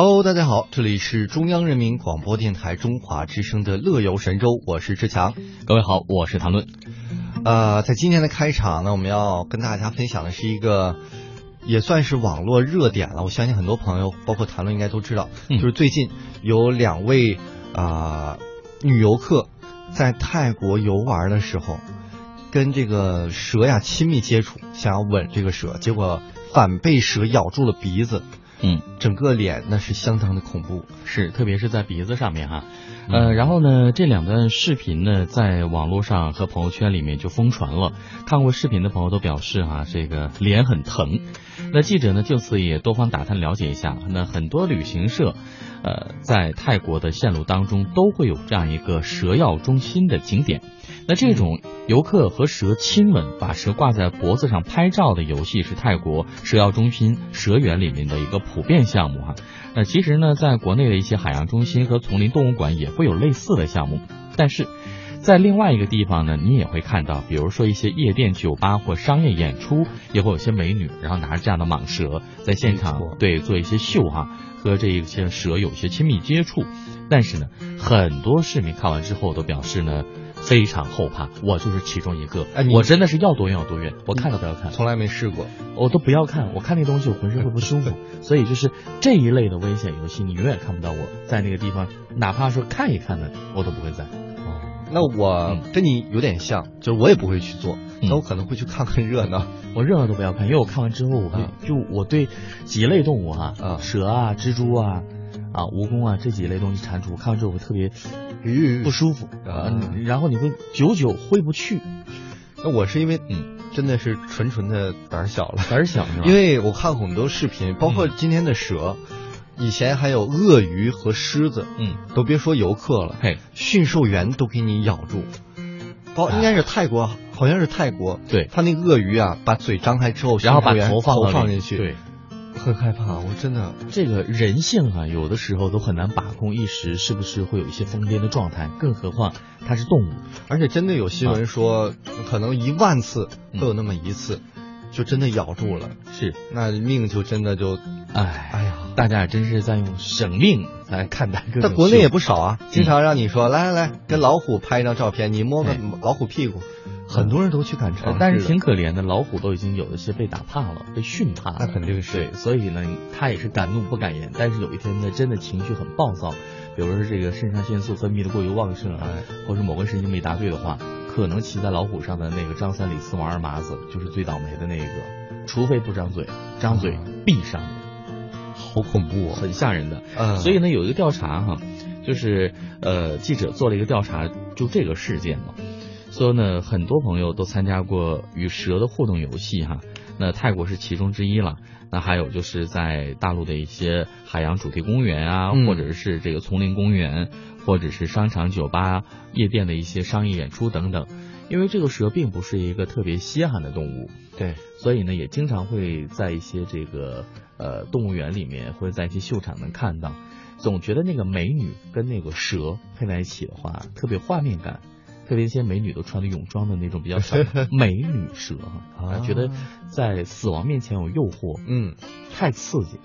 Hello，大家好，这里是中央人民广播电台中华之声的乐游神州，我是志强。各位好，我是谭论。呃，在今天的开场呢，我们要跟大家分享的是一个也算是网络热点了。我相信很多朋友，包括谈论应该都知道，嗯就是最近有两位啊、女游客在泰国游玩的时候，跟这个蛇呀亲密接触，想要吻这个蛇，结果反被蛇咬住了鼻子，嗯，整个脸那是相当的恐怖。是，特别是在鼻子上面哈。嗯呃，然后呢，这两段视频呢，在网络上和朋友圈里面就疯传了。看过视频的朋友都表示哈、这个脸很疼。那记者呢，就此也多方打探了解一下。那很多旅行社，呃，在泰国的线路当中都会有这样一个蛇药中心的景点。那这种游客和蛇亲吻，把蛇挂在脖子上拍照的游戏，是泰国蛇药中心蛇园里面的一个普遍项目哈。那其实呢，在国内的一些海洋中心和丛林动物馆也会有类似的项目，但是在另外一个地方呢，你也会看到，比如说一些夜店、酒吧或商业演出，也会有些美女，然后拿着这样的蟒蛇在现场对做一些秀哈，和这一些蛇有一些亲密接触。但是呢，很多市民看完之后都表示呢，非常后怕。我就是其中一个，哎我真的是要多远有多远，我看都不要看。从来没试过。我都不要看，我看那东西我浑身会不舒服，所以就是这一类的危险游戏，你永远看不到我在那个地方，哪怕说看一看呢，我都不会在。哦，那我嗯跟你有点像，就是我也不会去做，嗯那我可能会去看看热闹。我任何都不要看，因为我看完之后，我会、啊就我对几类动物哈、啊蛇啊、蜘蛛啊、啊蜈蚣啊这几类东西蟾蜍，看完之后我会特别不舒服啊然后你会久久挥不去，那我是因为嗯，真的是纯纯的胆儿小了，胆儿小是吧？因为我看过很多视频，包括今天的蛇，以前还有鳄鱼和狮子，嗯，都别说游客了，嘿，驯兽员都给你咬住。包哎应该是泰国，好像是泰国，对，他那个鳄鱼啊，把嘴张开之后，然后把头放进去，对。很害怕，我真的这个人性啊，有的时候都很难把控，一时是不是会有一些疯癫的状态？更何况它是动物。而且真的有新闻说，可能一万次嗯会有那么一次，就真的咬住了，是，那命就真的就，哎，哎呀。大家也真是在用生命来看待各种秀。在国内也不少啊，经嗯常让你说、来来来，跟老虎拍一张照片，你摸个哎老虎屁股，很多人都去敢尝试。呃但是挺可怜的，老虎都已经有一些被打怕了，被训怕了。那肯定是对，所以呢，他也是敢怒不敢言。但是有一天呢，真的情绪很暴躁，比如说这个肾上腺素分泌的过于旺盛啊，哎或者某个神经没答对的话，可能骑在老虎上的那个张三李四王二麻子就是最倒霉的那一个，除非不张嘴，张嘴必伤人，好恐怖哦。很吓人的。嗯，所以呢，有一个调查哈，就是呃，记者做了一个调查，就这个事件嘛，说呢，很多朋友都参加过与蛇的互动游戏哈，那泰国是其中之一了。那还有就是在大陆的一些海洋主题公园啊，嗯或者是这个丛林公园，或者是商场、酒吧、夜店的一些商业演出等等。因为这个蛇并不是一个特别稀罕的动物，对，所以呢，也经常会在一些这个呃动物园里面，或者在一些秀场能看到。总觉得那个美女跟那个蛇配在一起的话，特别画面感。特别一些美女都穿的泳装的那种比较少，美女蛇哈，啊觉得在死亡面前有诱惑，嗯，太刺激。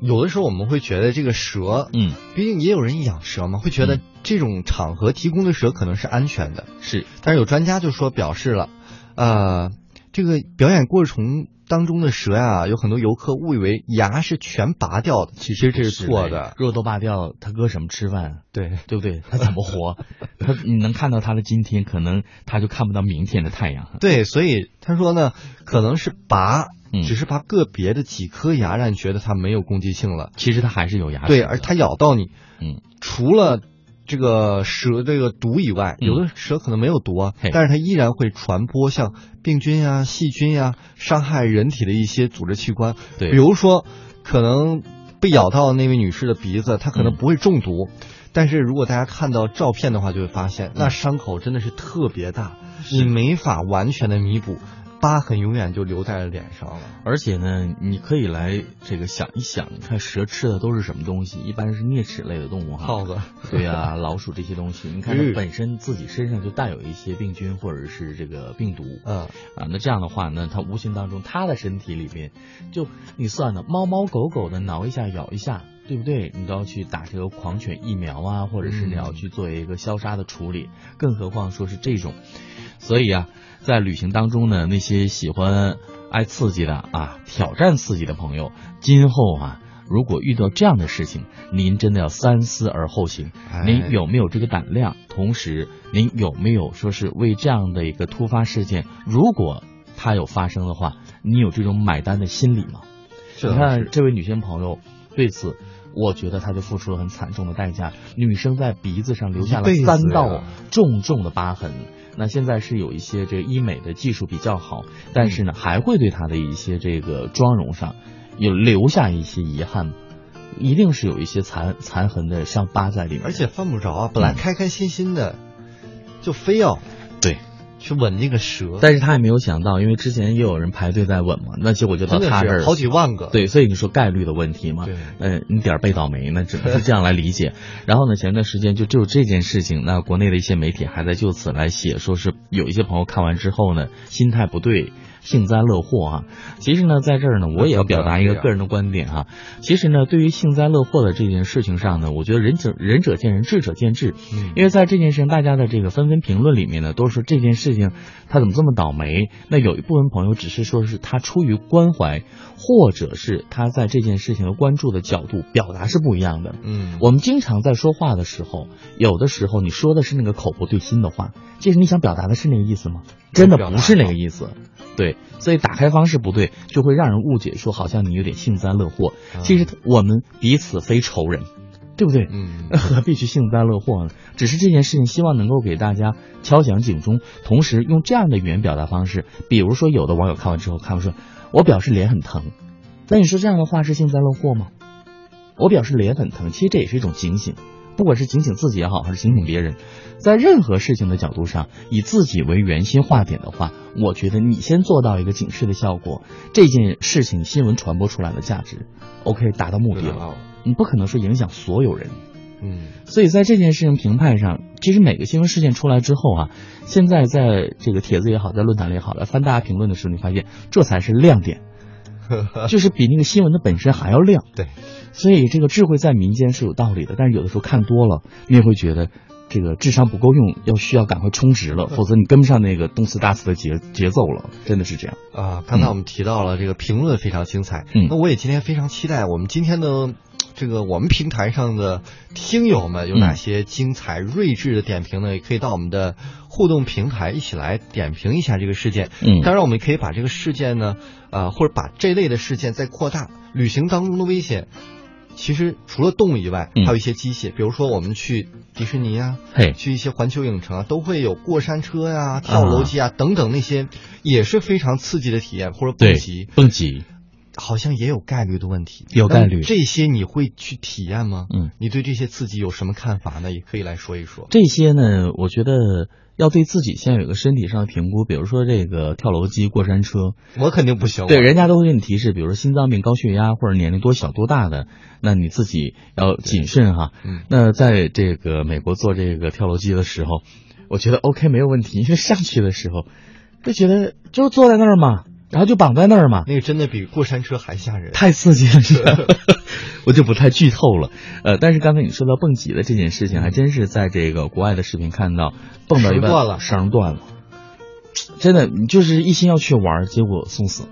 有的时候我们会觉得这个蛇，嗯，毕竟也有人养蛇嘛，会觉得嗯这种场合提供的蛇可能是安全的。是，但是有专家就说表示了，呃，这个表演过程当中的蛇呀、有很多游客误以为牙是全拔掉的，其实这是错的。肉都拔掉，他搁什么吃饭？对，对不对？他怎么活？他你能看到他的今天，可能他就看不到明天的太阳。对，所以他说呢，可能是拔，嗯只是拔个别的几颗牙，让你觉得它没有攻击性了。其实它还是有牙齿。对，而它咬到你，嗯，除了这个蛇这个毒以外，嗯。有的蛇可能没有毒啊，嘿。但是它依然会传播像病菌啊、细菌呀、伤害人体的一些组织器官。对，比如说，可能被咬到那位女士的鼻子，她可能嗯。不会中毒，但是如果大家看到照片的话，就会发现嗯。那伤口真的是特别大，你没法完全的弥补，疤痕永远就留在了脸上了。而且呢，你可以来这个想一想，你看蛇吃的都是什么东西？一般是啮齿类的动物哈。耗子，对呀、老鼠这些东西，你看它嗯本身自己身上就带有一些病菌或者是这个病毒嗯，啊，那这样的话呢，它无形当中它的身体里面，就你算了，猫猫狗狗的挠一下咬一下，对不对？你都要去打这个狂犬疫苗啊，或者是你要去做一个消杀的处理，更何况说是这种。所以啊，在旅行当中呢，那些喜欢爱刺激的啊，挑战刺激的朋友，今后啊。如果遇到这样的事情，您真的要三思而后行。您有没有这个胆量？同时，您有没有说是为这样的一个突发事件，如果它有发生的话，你有这种买单的心理吗？你看这位女性朋友对此，我觉得她就付出了很惨重的代价。女生在鼻子上留下了三道重重的疤痕。那现在是有一些这个医美的技术比较好，但是呢，还会对她的一些这个妆容上。有留下一些遗憾，一定是有一些残残痕的伤疤在里面，而且犯不着啊！本来开开心心的，就非要对去吻那个蛇，但是他也没有想到，因为之前也有人排队在吻嘛，那结果就到他这儿好几万个，对，所以你说概率的问题嘛，对，呃，你点儿背倒霉，那只能是这样来理解。然后呢，前段时间就就这件事情，那国内的一些媒体还在就此来写，说是有一些朋友看完之后呢，心态不对。幸灾乐祸啊！其实呢，在这儿呢，我也要表达一个个人的观点哈。其实呢，对于幸灾乐祸的这件事情上呢，我觉得仁者仁者见仁，智者见智。嗯，因为在这件事情，大家的这个纷纷评论里面呢，都是说这件事情他怎么这么倒霉？那有一部分朋友只是说是他出于关怀，或者是他在这件事情的关注的角度表达是不一样的。嗯，我们经常在说话的时候，有的时候你说的是那个口不对心的话，其实你想表达的是那个意思吗？真的不是那个意思。对，所以打开方式不对，就会让人误解，说好像你有点幸灾乐祸。其实我们彼此非仇人，对不对？嗯，何必去幸灾乐祸呢？只是这件事情，希望能够给大家敲响警钟，同时用这样的语言表达方式。比如说，有的网友看完之后看完说：“我表示脸很疼。”那你说这样的话是幸灾乐祸吗？我表示脸很疼，其实这也是一种警醒。不管是警醒自己也好，还是警醒别人，在任何事情的角度上，以自己为圆心画点的话，我觉得你先做到一个警示的效果，这件事情新闻传播出来的价值，OK，达到目的了。你不可能说影响所有人，嗯，所以在这件事情评判上，其实每个新闻事件出来之后啊，现在在这个帖子也好，在论坛里也好，来翻大家评论的时候，你发现这才是亮点，就是比那个新闻的本身还要亮。对。所以这个智慧在民间是有道理的，但是有的时候看多了，你也会觉得这个智商不够用，要需要赶快充值了，否则你跟不上那个动词大词的节节奏了，真的是这样啊。刚才我们提到了这个评论非常精彩，嗯，那我也今天非常期待我们今天的这个我们平台上的听友们有哪些精彩睿智的点评呢？也可以到我们的互动平台一起来点评一下这个事件。嗯，当然我们可以把这个事件呢，呃，或者把这类的事件再扩大，旅行当中的危险。其实除了动物以外，还有一些机械，比如说我们去迪士尼啊，去一些环球影城啊，都会有过山车呀、跳楼机啊等等那些也是非常刺激的体验，或者蹦极。蹦极好像也有概率的问题，有概率。这些你会去体验吗？嗯，你对这些刺激有什么看法呢？也可以来说一说。这些呢，我觉得。要对自己先有一个身体上的评估，比如说这个跳楼机、过山车，我肯定不行。对，人家都会给你提示，比如说心脏病、高血压或者年龄多小多大的，那你自己要谨慎哈。嗯。那在这个美国做这个跳楼机的时候，我觉得 OK 没有问题，因为上去的时候就觉得就坐在那儿嘛。然后就绑在那儿嘛，那个真的比过山车还吓人，太刺激了，是吧？我就不太剧透了。呃，但是刚才你说到蹦极的这件事情，还真是在这个国外的视频看到，蹦到一半断了，绳断了，真的，你就是一心要去玩，结果送死了。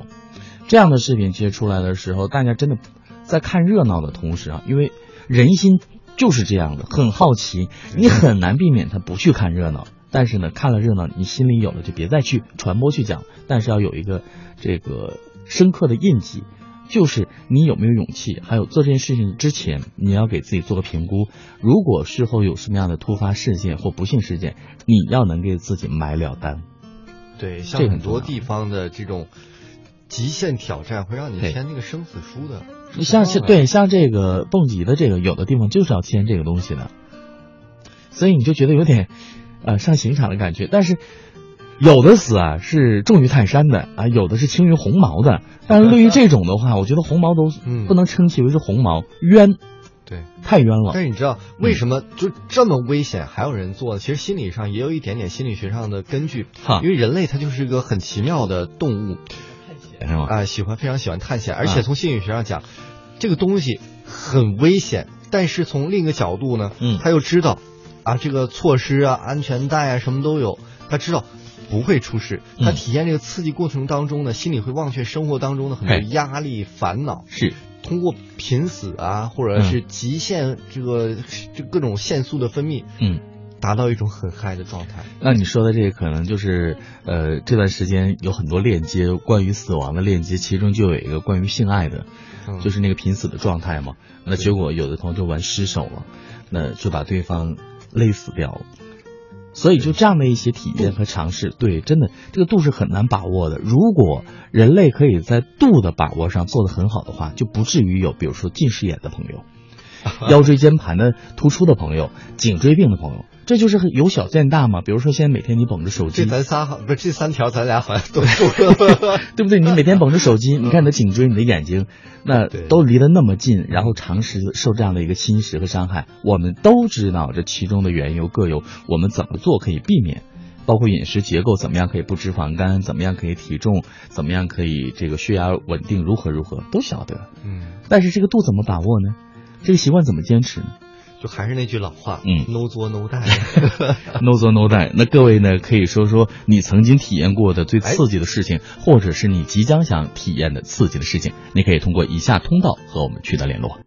这样的视频其实出来的时候，大家真的在看热闹的同时啊，因为人心就是这样的，很好奇，你很难避免他不去看热闹。但是呢，看了热闹，你心里有了就别再去传播去讲。但是要有一个这个深刻的印记，就是你有没有勇气？还有做这件事情之前，你要给自己做个评估。如果事后有什么样的突发事件或不幸事件，你要能给自己买了单。对，像很多地方的这种极限挑战，会让你签那个生死书的。你像对像这个蹦极的这个，有的地方就是要签这个东西的，所以你就觉得有点。呃，上刑场的感觉，但是有的死啊是重于泰山的啊，有的是轻于鸿毛的。但是对于这种的话，我觉得鸿毛都不能称其为是鸿毛，冤，对，太冤了。但是你知道为什么就这么危险还有人做？其实心理上也有一点点心理学上的根据，因为人类它就是一个很奇妙的动物，探险是吗？啊，喜欢非常喜欢探险，而且从心理学上讲，这个东西很危险，但是从另一个角度呢，嗯他又知道啊，这个措施啊、安全带啊什么都有，他知道不会出事。他嗯体验这个刺激过程当中呢，心里会忘却生活当中的很多压力、烦恼。是，通过濒死啊，或者是极限这个这各种腺素的分泌，嗯。达到一种很嗨的状态。那你说的这个可能就是，呃，这段时间有很多链接，关于死亡的链接，其中就有一个关于性爱的，嗯就是那个濒死的状态嘛。那结果有的同学就玩失手了，那就把对方勒死掉了。所以就这样的一些体验和尝试，对，真的这个度是很难把握的。如果人类可以在度的把握上做得很好的话，就不至于有比如说近视眼的朋友。腰椎间盘的突出的朋友，颈椎病的朋友，这就是很由小见大嘛。比如说，现在每天你捧着手机，这咱仨好不是这三条，咱俩好像都说了。对不对？你每天捧着手机，你看你的颈椎、你的眼睛，那都离得那么近，然后长时受这样的一个侵蚀和伤害，我们都知道这其中的缘由各有，我们怎么做可以避免？包括饮食结构怎么样可以不脂肪肝，怎么样可以体重，怎么样可以这个血压稳定，如何如何都晓得。嗯，但是这个度怎么把握呢？这个习惯怎么坚持呢？就还是那句老话，嗯，no 作 no die。No 做 No die。那各位呢，可以说说你曾经体验过的最刺激的事情，或者是你即将想体验的刺激的事情，你可以通过以下通道和我们取得联络。